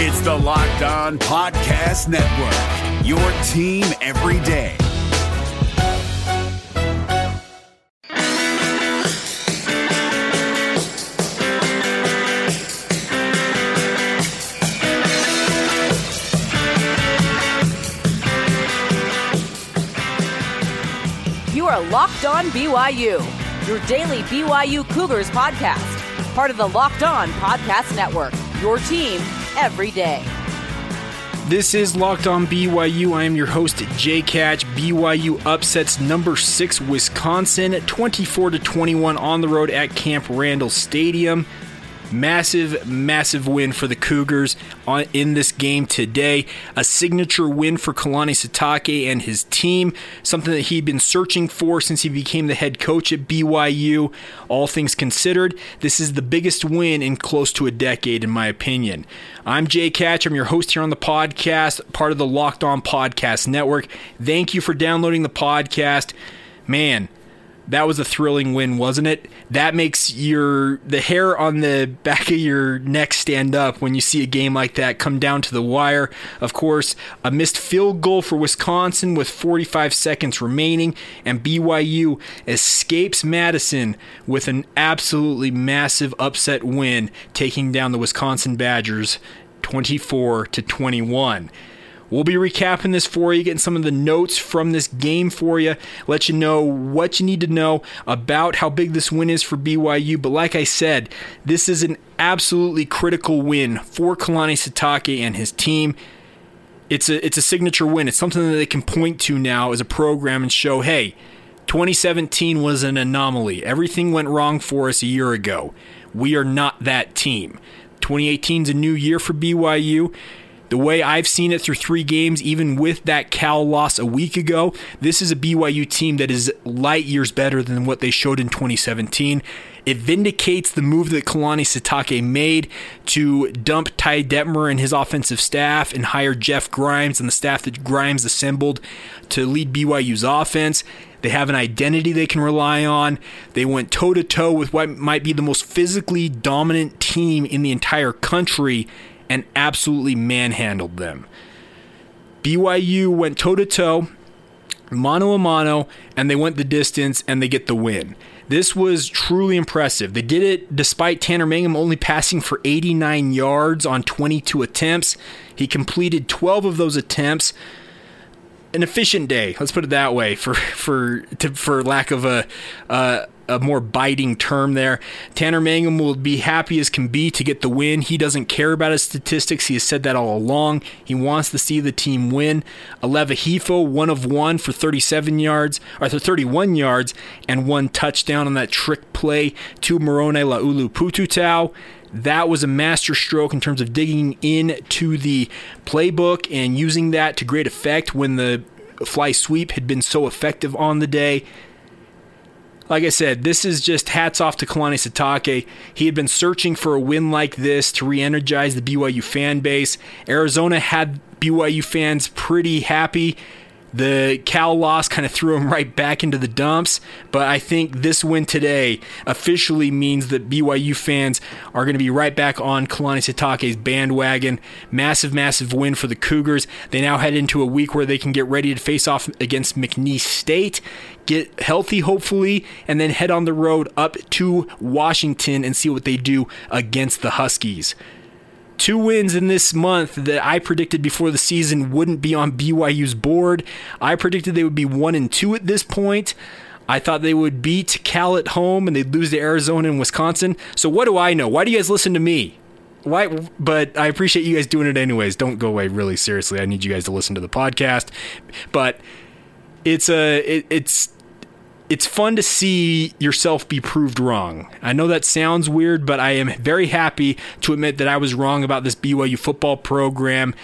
It's the Locked On Podcast Network, your team every day. You are Locked On BYU, your daily BYU Cougars podcast, part of the Locked On Podcast Network, your team every day. This is Locked On BYU. I am your host, Jake Hatch. BYU upsets number six Wisconsin, 24 to 21 on the road at Camp Randall Stadium. Massive, massive win for the Cougars on, in this game today. A signature win for Kalani Sitake and his team. Something that he'd been searching for since he became the head coach at BYU. All things considered, this is the biggest win in close to a decade, in my opinion. I'm Jake Hatch. I'm your host here on the podcast, part of the Locked On Podcast Network. Thank you for downloading the podcast. Man, that was a thrilling win, wasn't it? That makes your the hair on the back of your neck stand up when you see a game like that come down to the wire. Of course, a missed field goal for Wisconsin with 45 seconds remaining, and BYU escapes Madison with an absolutely massive upset win, taking down the Wisconsin Badgers 24 to 21. We'll be recapping this for you, getting some of the notes from this game for you, let you know what you need to know about how big this win is for BYU. But like I said, this is an absolutely critical win for Kalani Sitake and his team. It's a it's a signature win. It's something that they can point to now as a program and show, hey, 2017 was an anomaly. Everything went wrong for us a year ago. We are not that team. 2018 is a new year for BYU. The way I've seen it through three games, even with that Cal loss a week ago, this is a BYU team that is light years better than what they showed in 2017. It vindicates the move that Kalani Sitake made to dump Ty Detmer and his offensive staff and hire Jeff Grimes and the staff that Grimes assembled to lead BYU's offense. They have an identity they can rely on. They went toe to toe with what might be the most physically dominant team in the entire country and absolutely manhandled them. BYU went toe to toe, mano a mano, and they went the distance and they get the win. This was truly impressive. They did it despite Tanner Mangum only passing for 89 yards on 22 attempts. He completed 12 of those attempts. An efficient day, let's put it that way, for for to, for lack of a uh, a more biting term there. Tanner Mangum will be happy as can be to get the win. He doesn't care about his statistics. He has said that all along. He wants to see the team win. Aleva Hifo, one of one for 37 yards, or 31 yards, and one touchdown on that trick play to Moroni Laulu Pututau that was a master stroke in terms of digging into the playbook and using that to great effect when the fly sweep had been so effective on the day. Like I said, this is just hats off to Kalani Sitake. He had been searching for a win like this to re energize the BYU fan base. Arizona had BYU fans pretty happy. The Cal loss kind of threw him right back into the dumps, but I think this win today officially means that BYU fans are going to be right back on Kalani Sitake's bandwagon. Massive, massive win for the Cougars. They now head into a week where they can get ready to face off against McNeese State, get healthy hopefully, and then head on the road up to Washington and see what they do against the Huskies two wins in this month that I predicted before the season wouldn't be on BYU's board. I predicted they would be one and two at this point. I thought they would beat Cal at home and they'd lose to Arizona and Wisconsin. So what do I know? Why do you guys listen to me? Why? But I appreciate you guys doing it anyways. Don't go away. Really seriously, I need you guys to listen to the podcast. But it's a it, it's it's fun to see yourself be proved wrong. I know that sounds weird, but I am very happy to admit that I was wrong about this BYU football program.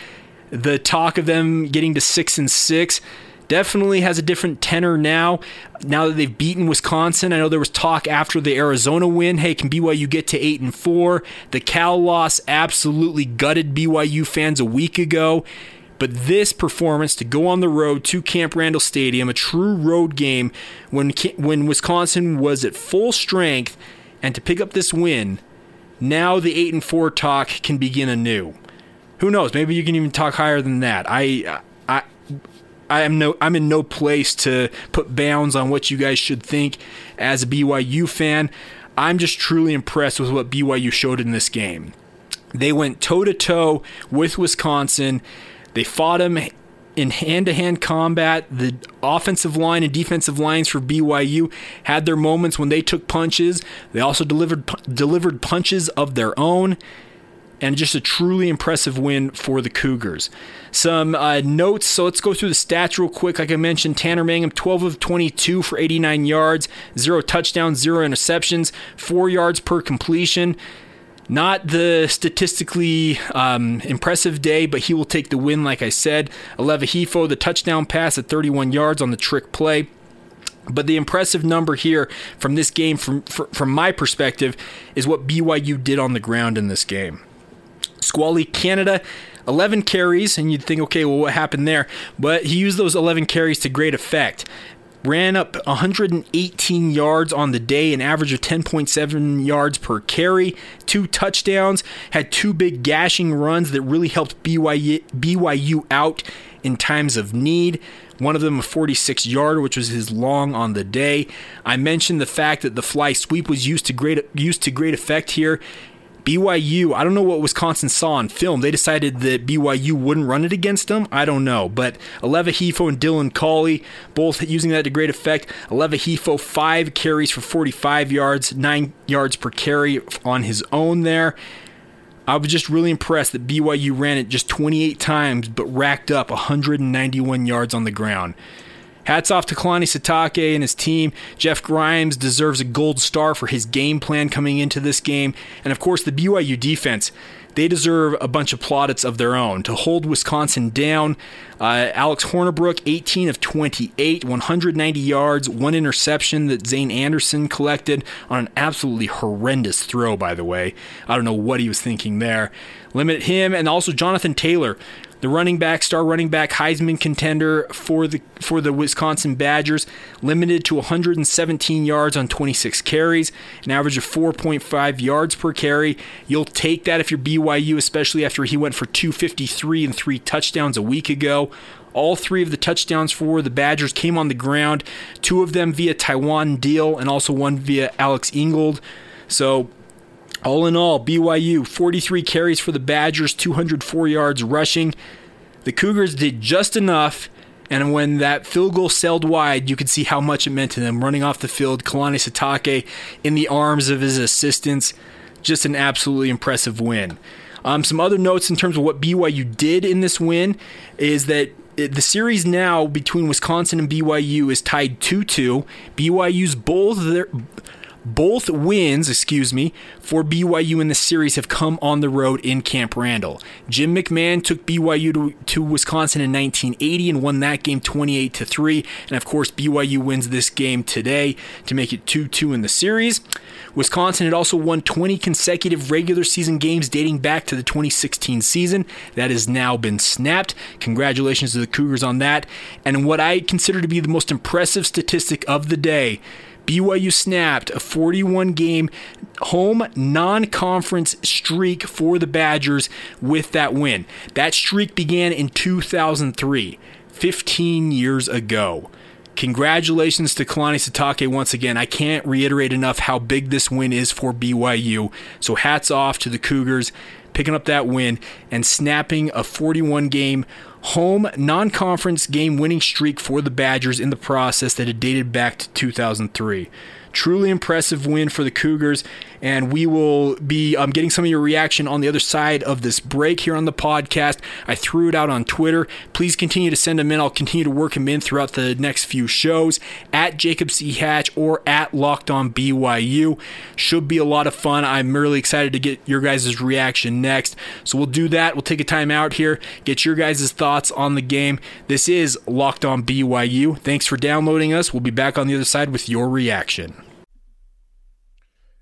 The talk of them getting to six and six definitely has a different tenor now. Now that they've beaten Wisconsin, I know there was talk after the Arizona win. Hey, can BYU get to eight and four? The Cal loss absolutely gutted BYU fans a week ago. But this performance to go on the road to Camp Randall Stadium, a true road game when when Wisconsin was at full strength, and to pick up this win, now the eight and four talk can begin anew. who knows? Maybe you can even talk higher than that. I, I, I am no, I'm in no place to put bounds on what you guys should think as a BYU fan. I'm just truly impressed with what BYU showed in this game. They went toe to toe with Wisconsin. They fought him in hand to hand combat. The offensive line and defensive lines for BYU had their moments when they took punches. They also delivered delivered punches of their own and just a truly impressive win for the Cougars. Some uh, notes, so let's go through the stats real quick. Like I mentioned, Tanner Mangum, 12 of 22 for 89 yards, zero touchdowns, zero interceptions, four yards per completion. Not the statistically um, impressive day, but he will take the win, like I said. Aleva Hifo, the touchdown pass at 31 yards on the trick play. But the impressive number here from this game, from from my perspective, is what BYU did on the ground in this game. Squally Canada, 11 carries, and you'd think, okay, well, what happened there? But he used those 11 carries to great effect. Ran up 118 yards on the day, an average of 10.7 yards per carry, two touchdowns, had two big gashing runs that really helped BYU, BYU out in times of need. One of them a 46 yard, which was his long on the day. I mentioned the fact that the fly sweep was used to great used to great effect here. BYU, I don't know what Wisconsin saw on film. They decided that BYU wouldn't run it against them. I don't know. But Aleva and Dylan Collie, both using that to great effect. Aleva five carries for 45 yards, nine yards per carry on his own there. I was just really impressed that BYU ran it just 28 times, but racked up 191 yards on the ground. Hats off to Kalani Sitake and his team. Jeff Grimes deserves a gold star for his game plan coming into this game. And of course, the BYU defense. They deserve a bunch of plaudits of their own to hold Wisconsin down. Uh, Alex Hornibrook, 18 of 28, 190 yards, one interception that Zayne Anderson collected on an absolutely horrendous throw, by the way. I don't know what he was thinking there. Limit him and also Jonathan Taylor, the running back, star running back, Heisman contender for the for the Wisconsin Badgers, limited to 117 yards on 26 carries, an average of 4.5 yards per carry. You'll take that if you're BYU, especially after he went for 253 and three touchdowns a week ago. All three of the touchdowns for the Badgers came on the ground, two of them via Taiwan Deal and also one via Alex Ingold. So all in all, BYU 43 carries for the Badgers, 204 yards rushing. The Cougars did just enough, and when that field goal sailed wide, you could see how much it meant to them. Running off the field, Kalani Sitake in the arms of his assistants, just an absolutely impressive win. Um, some other notes in terms of what BYU did in this win is that the series now between Wisconsin and BYU is tied 2 2. BYU's both their both wins, excuse me, for BYU in the series have come on the road in Camp Randall. Jim McMahon took BYU to, to Wisconsin in 1980 and won that game 28 to 3. And of course, BYU wins this game today to make it 2 2 in the series. Wisconsin had also won 20 consecutive regular season games dating back to the 2016 season. That has now been snapped. Congratulations to the Cougars on that. And what I consider to be the most impressive statistic of the day BYU snapped a 41 game home non conference streak for the Badgers with that win. That streak began in 2003, 15 years ago. Congratulations to Kalani Sitake once again. I can't reiterate enough how big this win is for BYU. So hats off to the Cougars picking up that win and snapping a 41 game home non conference game winning streak for the Badgers in the process that had dated back to 2003. Truly impressive win for the Cougars, and we will be um, getting some of your reaction on the other side of this break here on the podcast. I threw it out on Twitter. Please continue to send them in. I'll continue to work them in throughout the next few shows at Jacob C. Hatch or at Locked On BYU. Should be a lot of fun. I'm really excited to get your guys' reaction next. So we'll do that. We'll take a time out here, get your guys' thoughts on the game. This is Locked On BYU. Thanks for downloading us. We'll be back on the other side with your reaction.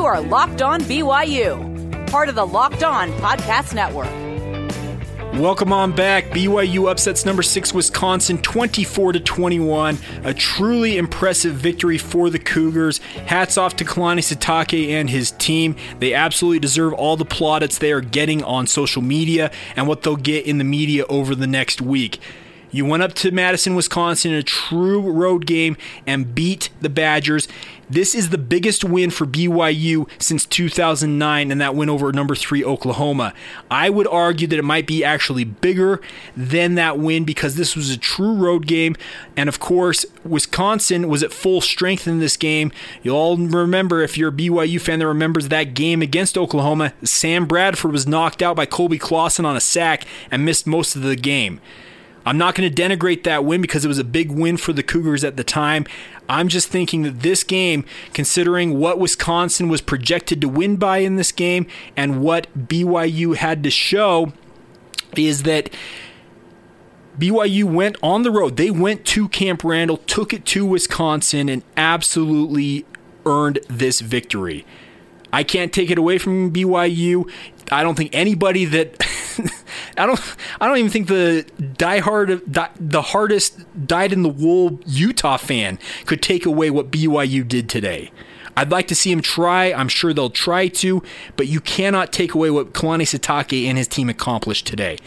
You are Locked On BYU, part of the Locked On Podcast Network. Welcome on back. BYU upsets number six Wisconsin 24 to 21. A truly impressive victory for the Cougars. Hats off to Kalani Sitake and his team. They absolutely deserve all the plaudits they are getting on social media and what they'll get in the media over the next week. You went up to Madison, Wisconsin in a true road game and beat the Badgers. This is the biggest win for BYU since 2009, and that win over number three Oklahoma. I would argue that it might be actually bigger than that win because this was a true road game. And of course, Wisconsin was at full strength in this game. You'll all remember, if you're a BYU fan that remembers that game against Oklahoma, Sam Bradford was knocked out by Coleby Clawson on a sack and missed most of the game. I'm not going to denigrate that win because it was a big win for the Cougars at the time. I'm just thinking that this game, considering what Wisconsin was projected to win by in this game and what BYU had to show, is that BYU went on the road. They went to Camp Randall, took it to Wisconsin, and absolutely earned this victory. I can't take it away from BYU. I don't think anybody that I don't I don't even think the diehard die, the hardest dyed in the wool Utah fan could take away what BYU did today. I'd like to see him try. I'm sure they'll try to, but you cannot take away what Kalani Sitake and his team accomplished today.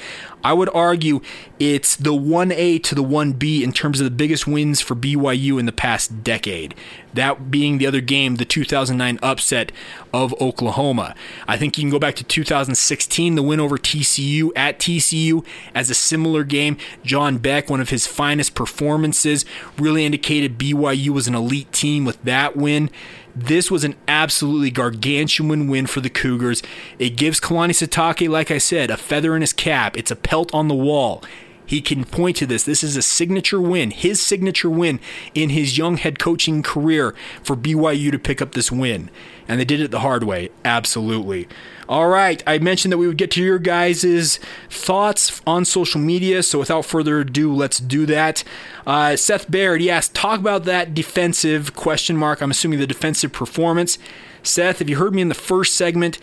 I would argue it's the 1A to the 1B in terms of the biggest wins for BYU in the past decade. That being the other game, the 2009 upset of Oklahoma. I think you can go back to 2016, the win over TCU at TCU as a similar game. John Beck, one of his finest performances, really indicated BYU was an elite team with that win. This was an absolutely gargantuan win for the Cougars. It gives Kalani Sitake, like I said, a feather in his cap. It's a pelt on the wall. He can point to this. This is a signature win, his signature win in his young head coaching career for BYU to pick up this win. And they did it the hard way. Absolutely. All right. I mentioned that we would get to your guys' thoughts on social media. So without further ado, let's do that. Uh, Seth Baird, he asked, talk about that defensive question mark. I'm assuming the defensive performance. Seth, if you heard me in the first segment,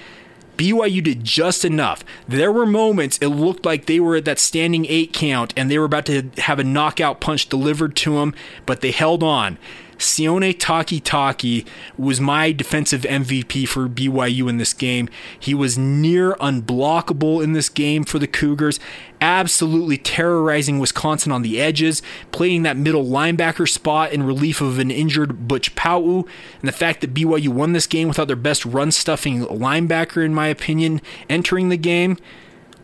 BYU did just enough. There were moments it looked like they were at that standing eight count and they were about to have a knockout punch delivered to them, but they held on. Sione Takitaki was my defensive MVP for BYU in this game. He was near unblockable in this game for the Cougars, absolutely terrorizing Wisconsin on the edges, playing that middle linebacker spot in relief of an injured Butch Pau'u. And the fact that BYU won this game without their best run stuffing linebacker, in my opinion, entering the game,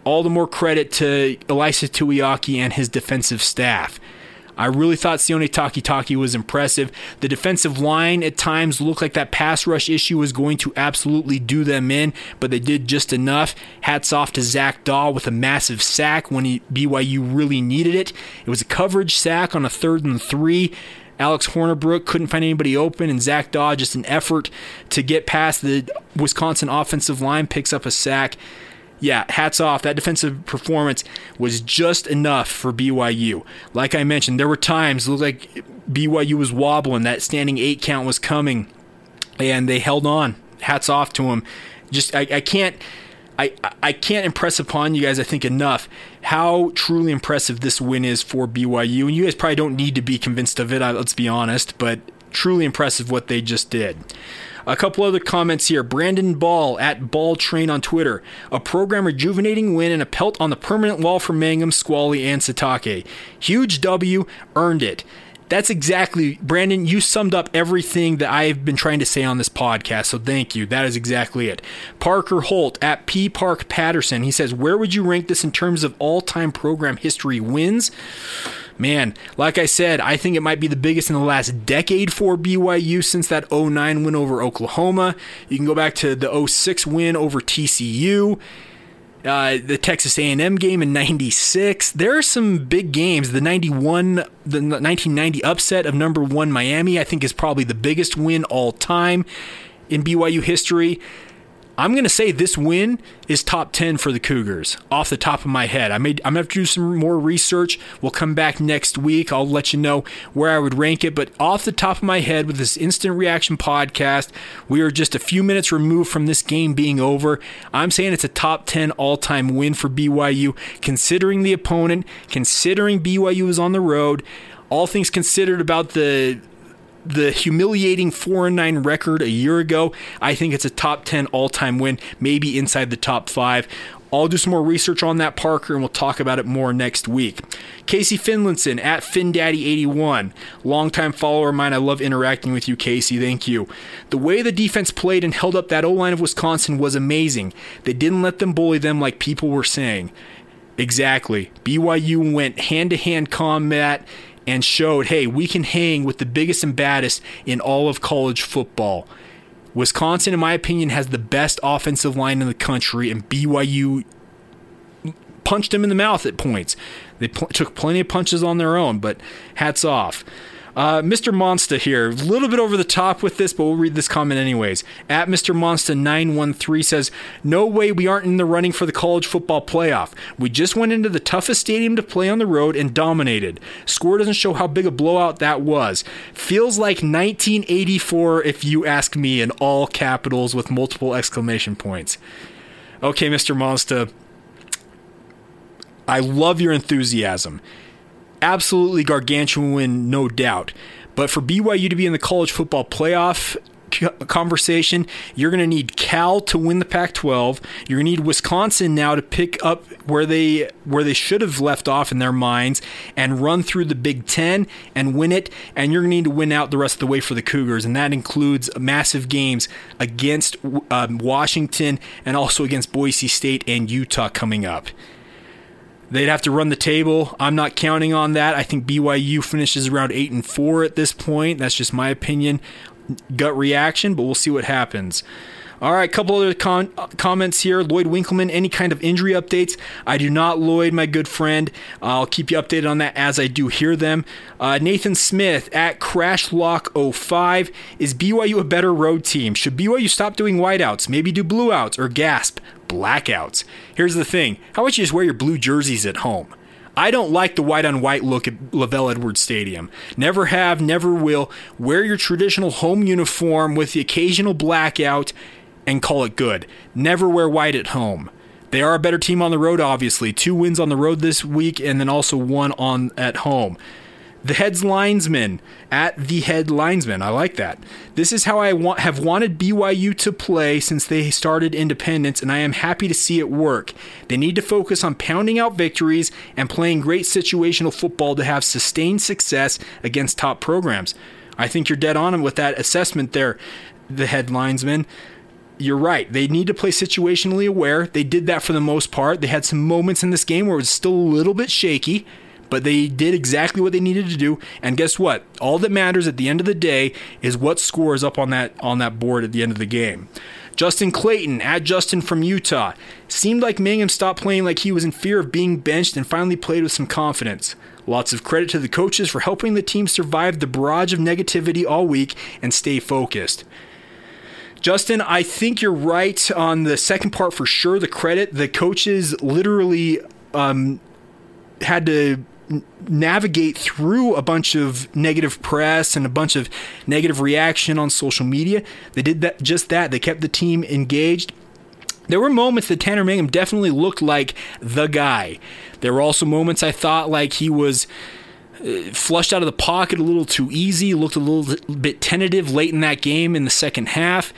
all the more credit to Ilaisa Tuiaki and his defensive staff. I really thought Sione Takitaki was impressive. The defensive line at times looked like that pass rush issue was going to absolutely do them in, but they did just enough. Hats off to Zach Dawe with a massive sack when he, BYU really needed it. It was a coverage sack on a third and three. Alex Hornibrook couldn't find anybody open, and Zach Dawe, just an effort to get past the Wisconsin offensive line, picks up a sack yeah, hats off. That defensive performance was just enough for BYU. Like I mentioned, there were times it looked like BYU was wobbling. That standing eight count was coming, and they held on. Hats off to them. Just I, I can't. I, I can't impress upon you guys, I think, enough how truly impressive this win is for BYU. And you guys probably don't need to be convinced of it, let's be honest, but truly impressive what they just did. A couple other comments here. Brandon Ball at Ball Train on Twitter. A program rejuvenating win and a pelt on the permanent wall for Mangum, Squally, and Sitake. Huge W, earned it. That's exactly, Brandon, you summed up everything that I've been trying to say on this podcast, so thank you. That is exactly it. Parker Holt at P Park Patterson, he says, Where would you rank this in terms of all time program history wins? Man, like I said, I think it might be the biggest in the last decade for BYU since that 09 win over Oklahoma. You can go back to the 06 win over TCU. uh, the Texas A&M game in '96. There are some big games. The '91, the 1990 upset of number one Miami, I think, is probably the biggest win all time in BYU history. I'm going to say this win is top 10 for the Cougars off the top of my head. I made, I'm going to have to do some more research. We'll come back next week. I'll let you know where I would rank it. But off the top of my head, with this instant reaction podcast, we are just a few minutes removed from this game being over. I'm saying it's a top 10 all time win for BYU, considering the opponent, considering BYU is on the road. All things considered about the the humiliating 4 9 record a year ago. I think it's a top 10 all time win, maybe inside the top five. I'll do some more research on that, Parker, and we'll talk about it more next week. Casey Finlinson at FinDaddy81, longtime follower of mine. I love interacting with you, Casey. Thank you. The way the defense played and held up that O line of Wisconsin was amazing. They didn't let them bully them like people were saying. Exactly. BYU went hand to hand combat and showed, hey, we can hang with the biggest and baddest in all of college football. Wisconsin, in my opinion, has the best offensive line in the country, and BYU punched him in the mouth at points. They pl- took plenty of punches on their own, but hats off. Uh, Mr. Monster here, a little bit over the top with this, but we'll read this comment anyways. At Mr. Monster 913 says, No way we aren't in the running for the college football playoff. We just went into the toughest stadium to play on the road and dominated. Score doesn't show how big a blowout that was. Feels like 1984 if you ask me, in all capitals with multiple exclamation points. Okay, Mr. Monster. I love your enthusiasm absolutely gargantuan win, no doubt. But for BYU to be in the college football playoff conversation, you're going to need Cal to win the Pac-12. You're going to need Wisconsin now to pick up where they where they should have left off in their minds and run through the Big Ten and win it. And you're going to need to win out the rest of the way for the Cougars, and that includes massive games against um, Washington and also against Boise State and Utah coming up. They'd have to run the table. I'm not counting on that. I think BYU finishes around 8 and 4 at this point. That's just my opinion. Gut reaction, but we'll see what happens. All right, couple other con- comments here. Lloyd Winkleman, any kind of injury updates? I do not, Lloyd, my good friend. I'll keep you updated on that as I do hear them. Uh, Nathan Smith at CrashLock05. Is BYU a better road team? Should BYU stop doing whiteouts, maybe do blueouts, or gasp, blackouts? Here's the thing how about you just wear your blue jerseys at home? I don't like the white on white look at LaVell Edwards Stadium. Never have, never will. Wear your traditional home uniform with the occasional blackout and call it good. Never wear white at home. They are a better team on the road, obviously. Two wins on the road this week, and then also one on at home. The head's linesman at the head linesman. I like that. This is how I want, have wanted BYU to play since they started independence, and I am happy to see it work. They need to focus on pounding out victories and playing great situational football to have sustained success against top programs. I think you're dead on with that assessment there, the head linesman you're right. They need to play situationally aware. They did that for the most part. They had some moments in this game where it was still a little bit shaky, but they did exactly what they needed to do. And guess what? All that matters at the end of the day is what scores up on that on that board at the end of the game. Justin Clayton at Justin from Utah. Seemed like Mangum stopped playing like he was in fear of being benched and finally played with some confidence. Lots of credit to the coaches for helping the team survive the barrage of negativity all week and stay focused. Justin, I think you're right on the second part for sure. The credit, the coaches literally um, had to navigate through a bunch of negative press and a bunch of negative reaction on social media. They did that just that. They kept the team engaged. There were moments that Tanner Mangum definitely looked like the guy. There were also moments I thought like he was uh, flushed out of the pocket a little too easy, looked a little bit tentative late in that game in the second half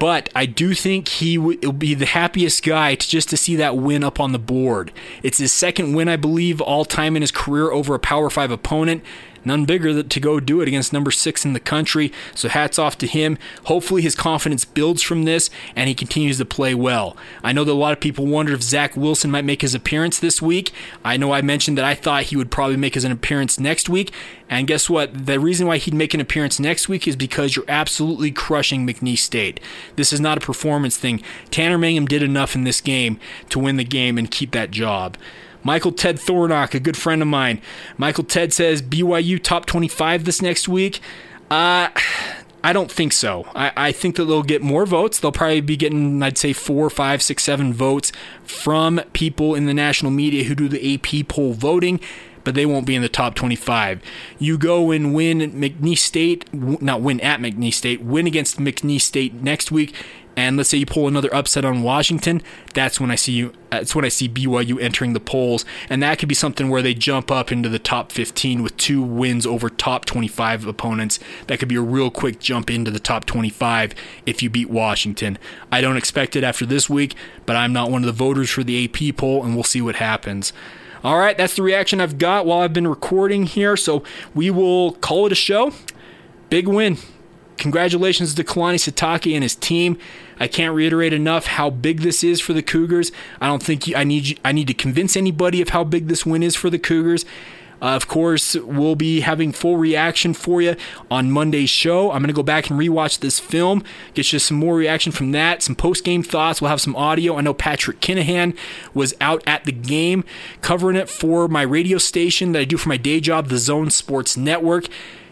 but I do think he will be the happiest guy to just to see that win up on the board. It's his second win, I believe, all time in his career over a Power Five opponent. None bigger to go do it against number six in the country. So hats off to him. Hopefully his confidence builds from this and he continues to play well. I know that a lot of people wonder if Zach Wilson might make his appearance this week. I know I mentioned that I thought he would probably make his appearance next week. And guess what? The reason why he'd make an appearance next week is because you're absolutely crushing McNeese State. This is not a performance thing. Tanner Mangum did enough in this game to win the game and keep that job. Michael Ted Thornock, a good friend of mine. Michael Ted says BYU top 25 this next week. Uh, I don't think so. I, I, think that they'll get more votes. They'll probably be getting, I'd say, four, five, six, seven votes from people in the national media who do the AP poll voting but they won't be in the top 25. You go and win McNeese State, not win at McNeese State, win against McNeese State next week, and let's say you pull another upset on Washington, that's when I see you. That's when I see BYU entering the polls, and that could be something where they jump up into the top 15 with two wins over top 25 opponents. That could be a real quick jump into the top 25 if you beat Washington. I don't expect it after this week, but I'm not one of the voters for the AP poll, and we'll see what happens. All right, that's the reaction I've got while I've been recording here. So we will call it a show. Big win. Congratulations to Kalani Sitake and his team. I can't reiterate enough how big this is for the Cougars. I don't think you, I need I need to convince anybody of how big this win is for the Cougars. Uh, of course, we'll be having full reaction for you on Monday's show. I'm going to go back and rewatch this film, get you some more reaction from that, some post game thoughts. We'll have some audio. I know Patrick Kinahan was out at the game covering it for my radio station that I do for my day job, the Zone Sports Network.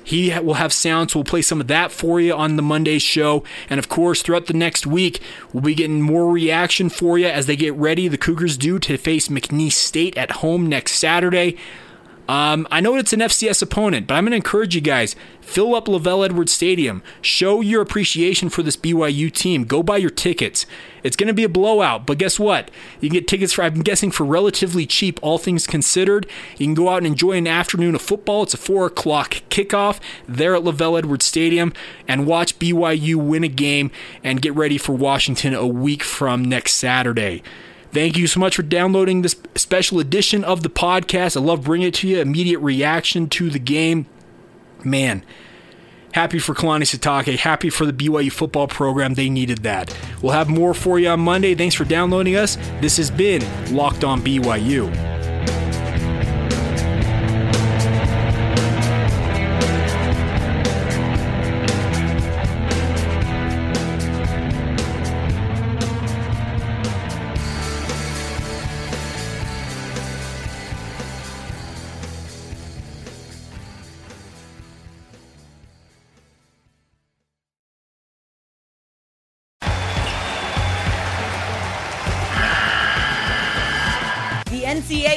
He will have sound, so we'll play some of that for you on the Monday show. And of course, throughout the next week, we'll be getting more reaction for you as they get ready. The Cougars do to face McNeese State at home next Saturday. Um, I know it's an FCS opponent, but I'm going to encourage you guys fill up LaVell Edwards Stadium. Show your appreciation for this BYU team. Go buy your tickets. It's going to be a blowout, but guess what? You can get tickets for, I'm guessing, for relatively cheap, all things considered. You can go out and enjoy an afternoon of football. It's a 4 o'clock kickoff there at LaVell Edwards Stadium and watch BYU win a game and get ready for Washington a week from next Saturday. Thank you so much for downloading this special edition of the podcast. I love bringing it to you. Immediate reaction to the game. Man, happy for Kalani Sitake. Happy for the BYU football program. They needed that. We'll have more for you on Monday. Thanks for downloading us. This has been Locked On BYU.